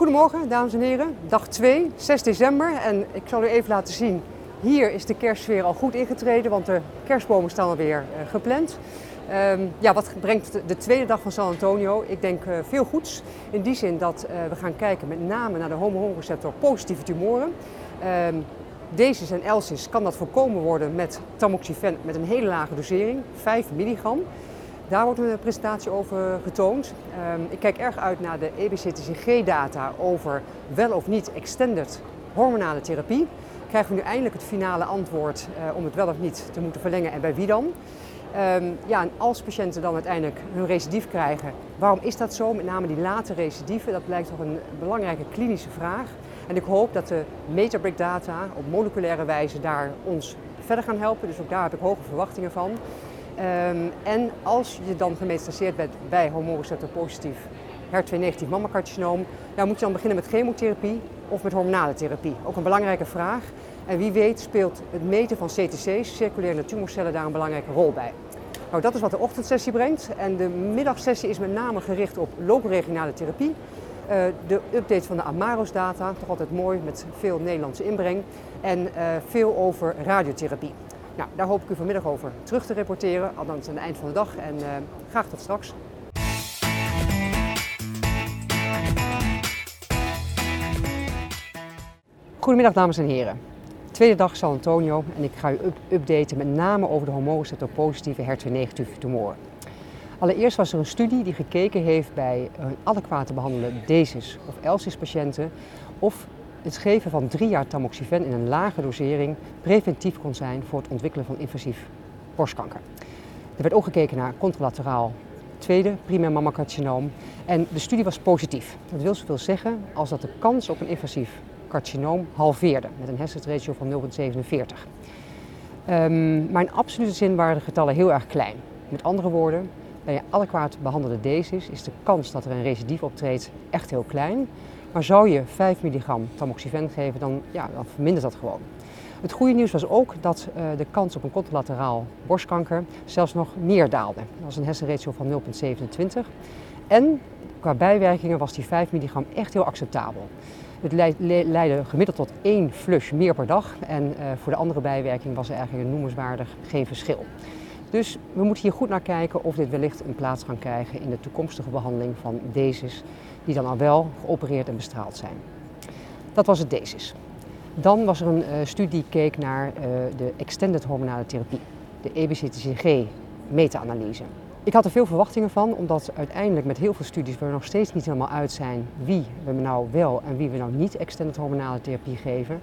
Goedemorgen, dames en heren. Dag 2, 6 december. En ik zal u even laten zien. Hier is de kerstsfeer al goed ingetreden, want de kerstbomen staan alweer uh, gepland. Um, ja, wat brengt de tweede dag van San Antonio? Ik denk uh, veel goeds. In die zin dat uh, we gaan kijken met name naar de homo-receptor positieve tumoren. Um, deze en Elsis kan dat voorkomen worden met tamoxifen met een hele lage dosering, 5 milligram. Daar wordt een presentatie over getoond. Um, ik kijk erg uit naar de EBCTCG-data over wel of niet extended hormonale therapie. Krijgen we nu eindelijk het finale antwoord uh, om het wel of niet te moeten verlengen en bij wie dan? Um, ja, en als patiënten dan uiteindelijk hun recidief krijgen, waarom is dat zo? Met name die late recidieven, dat blijkt toch een belangrijke klinische vraag. En ik hoop dat de Metabrick data op moleculaire wijze daar ons verder gaan helpen. Dus ook daar heb ik hoge verwachtingen van. Um, en als je dan gemetastaseerd bent bij hormoonreceptor positief HER2-negatief mammacarcinoom, dan moet je dan beginnen met chemotherapie of met hormonale therapie. Ook een belangrijke vraag. En wie weet speelt het meten van CTC's, circulaire tumorcellen, daar een belangrijke rol bij. Nou, dat is wat de ochtendsessie brengt. En de middagsessie is met name gericht op locoregionale therapie. Uh, de update van de Amaros-data, toch altijd mooi met veel Nederlandse inbreng. En uh, veel over radiotherapie. Nou, daar hoop ik u vanmiddag over terug te rapporteren, althans aan het eind van de dag. En uh, graag tot straks. Goedemiddag dames en heren. Tweede dag San Antonio en ik ga u up updaten met name over de hormoonreceptor positieve HER2-negatieve tumoren. Allereerst was er een studie die gekeken heeft bij een adequaat te behandelen DESIS of ELSIS patiënten of het geven van drie jaar tamoxifen in een lage dosering preventief kon zijn voor het ontwikkelen van invasief borstkanker. Er werd ook gekeken naar contralateraal tweede primair mammacarcinoom en de studie was positief. Dat wil zoveel zeggen als dat de kans op een invasief carcinoom halveerde met een hazard ratio van 0,47. Um, maar in absolute zin waren de getallen heel erg klein. Met andere woorden, bij je adequaat behandelde DESIS is de kans dat er een recidief optreedt echt heel klein. Maar zou je 5 milligram tamoxifen geven, dan, ja, dan vermindert dat gewoon. Het goede nieuws was ook dat uh, de kans op een contralateraal borstkanker zelfs nog meer daalde. Dat was een hersenratio van 0,27. En qua bijwerkingen was die 5 milligram echt heel acceptabel. Het leidde gemiddeld tot één flush meer per dag en uh, voor de andere bijwerking was er eigenlijk noemenswaardig geen verschil. Dus we moeten hier goed naar kijken of dit wellicht een plaats gaan krijgen in de toekomstige behandeling van DESIS, die dan al wel geopereerd en bestraald zijn. Dat was het DESIS. Dan was er een uh, studie die keek naar uh, de extended hormonale therapie, de EBCTCG meta-analyse. Ik had er veel verwachtingen van, omdat uiteindelijk met heel veel studies we er nog steeds niet helemaal uit zijn wie we nou wel en wie we nou niet extended hormonale therapie geven.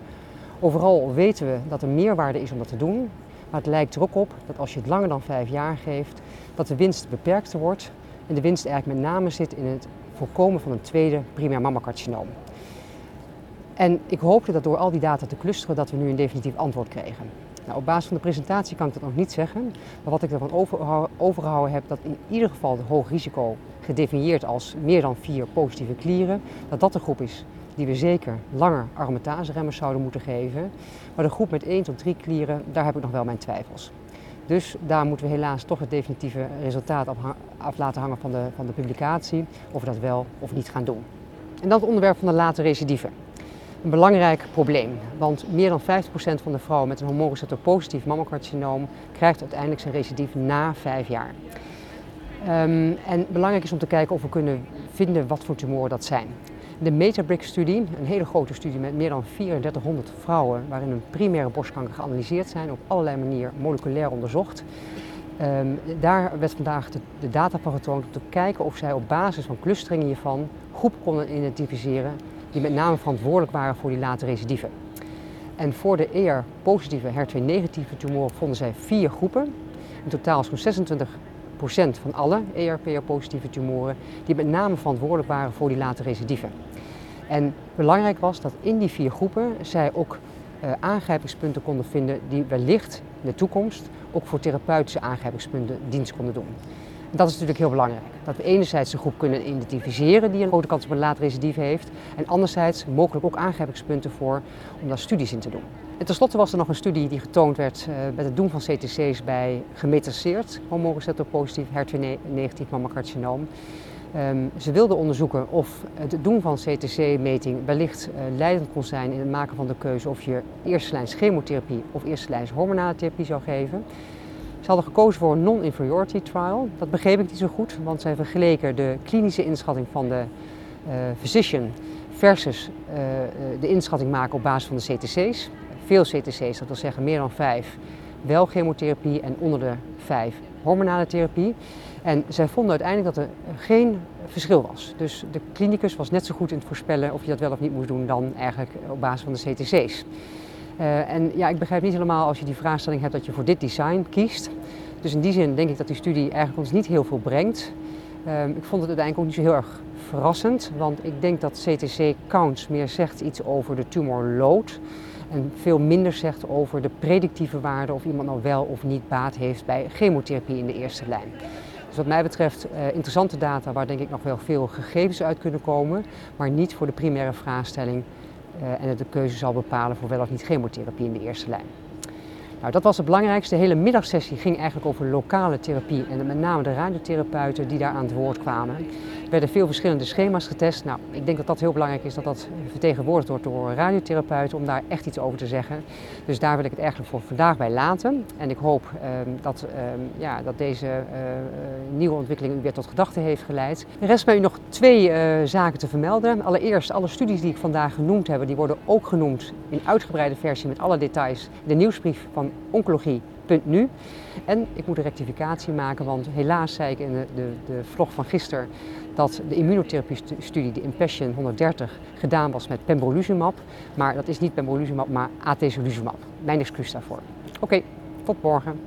Overal weten we dat er meerwaarde is om dat te doen, maar het lijkt er ook op dat als je het langer dan vijf jaar geeft, dat de winst beperkter wordt. En de winst eigenlijk met name zit in het voorkomen van een tweede primair mammacarcinoom. En ik hoopte dat door al die data te clusteren dat we nu een definitief antwoord kregen. Nou, op basis van de presentatie kan ik dat nog niet zeggen, maar wat ik ervan overgehouden heb, dat in ieder geval het hoog risico gedefinieerd als meer dan vier positieve klieren, dat dat de groep is die we zeker langer aromatase-remmers zouden moeten geven. Maar de groep met 1 tot 3 klieren, daar heb ik nog wel mijn twijfels. Dus daar moeten we helaas toch het definitieve resultaat af laten hangen van de, van de publicatie, of we dat wel of niet gaan doen. En dan het onderwerp van de late recidieven. Een belangrijk probleem, want meer dan 50% van de vrouwen met een hormoonreceptor positief mammocarcinoom krijgt uiteindelijk zijn recidief na 5 jaar. Um, en belangrijk is om te kijken of we kunnen vinden wat voor tumoren dat zijn. De Metabrick-studie, een hele grote studie met meer dan 3400 vrouwen, waarin een primaire borstkanker geanalyseerd zijn, op allerlei manieren moleculair onderzocht. Um, daar werd vandaag de, de, data van getoond om te kijken of zij op basis van clusteringen hiervan groepen konden identificeren die met name verantwoordelijk waren voor die late recidieven. En voor de ER-positieve, HER2-negatieve tumoren vonden zij vier groepen. In totaal zo'n 26% van alle ERPR-positieve tumoren die met name verantwoordelijk waren voor die late recidieven. En belangrijk was dat in die vier groepen zij ook uh, aangrijpingspunten konden vinden die wellicht in de toekomst ook voor therapeutische aangrijpingspunten dienst konden doen. En dat is natuurlijk heel belangrijk. Dat we enerzijds een groep kunnen identificeren die een grote kans op een late recidief heeft en anderzijds mogelijk ook aangrijpingspunten voor om daar studies in te doen. En tenslotte was er nog een studie die getoond werd met het doen van CTC's bij gemetastaseerd hormoonreceptor positief HER2-negatief mammacarcinoom. Ehm, ze wilden onderzoeken of het doen van CTC-meting wellicht uh, leidend kon zijn in het maken van de keuze of je eerste lijns chemotherapie of eerste lijns hormonale therapie zou geven. Ze hadden gekozen voor een non-inferiority trial. Dat begreep ik niet zo goed, want zij vergeleken de klinische inschatting van de uh, physician versus uh, de inschatting maken op basis van de CTC's. Veel CTC's, dat wil zeggen meer dan vijf, wel chemotherapie en onder de vijf hormonale therapie. En zij vonden uiteindelijk dat er geen verschil was. Dus de klinicus was net zo goed in het voorspellen of je dat wel of niet moest doen dan eigenlijk op basis van de CTC's. Uh, en ja, ik begrijp niet helemaal als je die vraagstelling hebt dat je voor dit design kiest. Dus in die zin denk ik dat die studie eigenlijk ons niet heel veel brengt. Uh, ik vond het uiteindelijk ook niet zo heel erg verrassend, want ik denk dat CTC counts meer zegt iets over de tumor load en veel minder zegt over de predictieve waarde of iemand nou wel of niet baat heeft bij chemotherapie in de eerste lijn. Wat mij betreft uh, interessante data waar denk ik nog wel veel gegevens uit kunnen komen, maar niet voor de primaire vraagstelling uh, en het de keuze zal bepalen voor wel of niet chemotherapie in de eerste lijn. Nou, dat was het belangrijkste. De hele middagsessie ging eigenlijk over lokale therapie en met name de radiotherapeuten die daar aan het woord kwamen. Er werden veel verschillende schema's getest. Nou, ik denk dat dat heel belangrijk is dat dat vertegenwoordigd wordt door radiotherapeuten om daar echt iets over te zeggen. Dus daar wil ik het eigenlijk voor vandaag bij laten. En ik hoop uh, dat, uh, ja, dat deze uh, nieuwe ontwikkeling u weer tot gedachten heeft geleid. Er rest mij nog twee zaken te vermelden. Allereerst, alle studies die ik vandaag genoemd heb, die worden ook genoemd in uitgebreide versie met alle details in de nieuwsbrief van oncologie.nu. En ik moet een rectificatie maken, want helaas zei ik in de, de, de vlog van gisteren dat de immunotherapie-studie, de Impassion 130, gedaan was met pembrolizumab. Maar dat is niet pembrolizumab, maar atezolizumab. Mijn excuus daarvoor. Oké, tot morgen.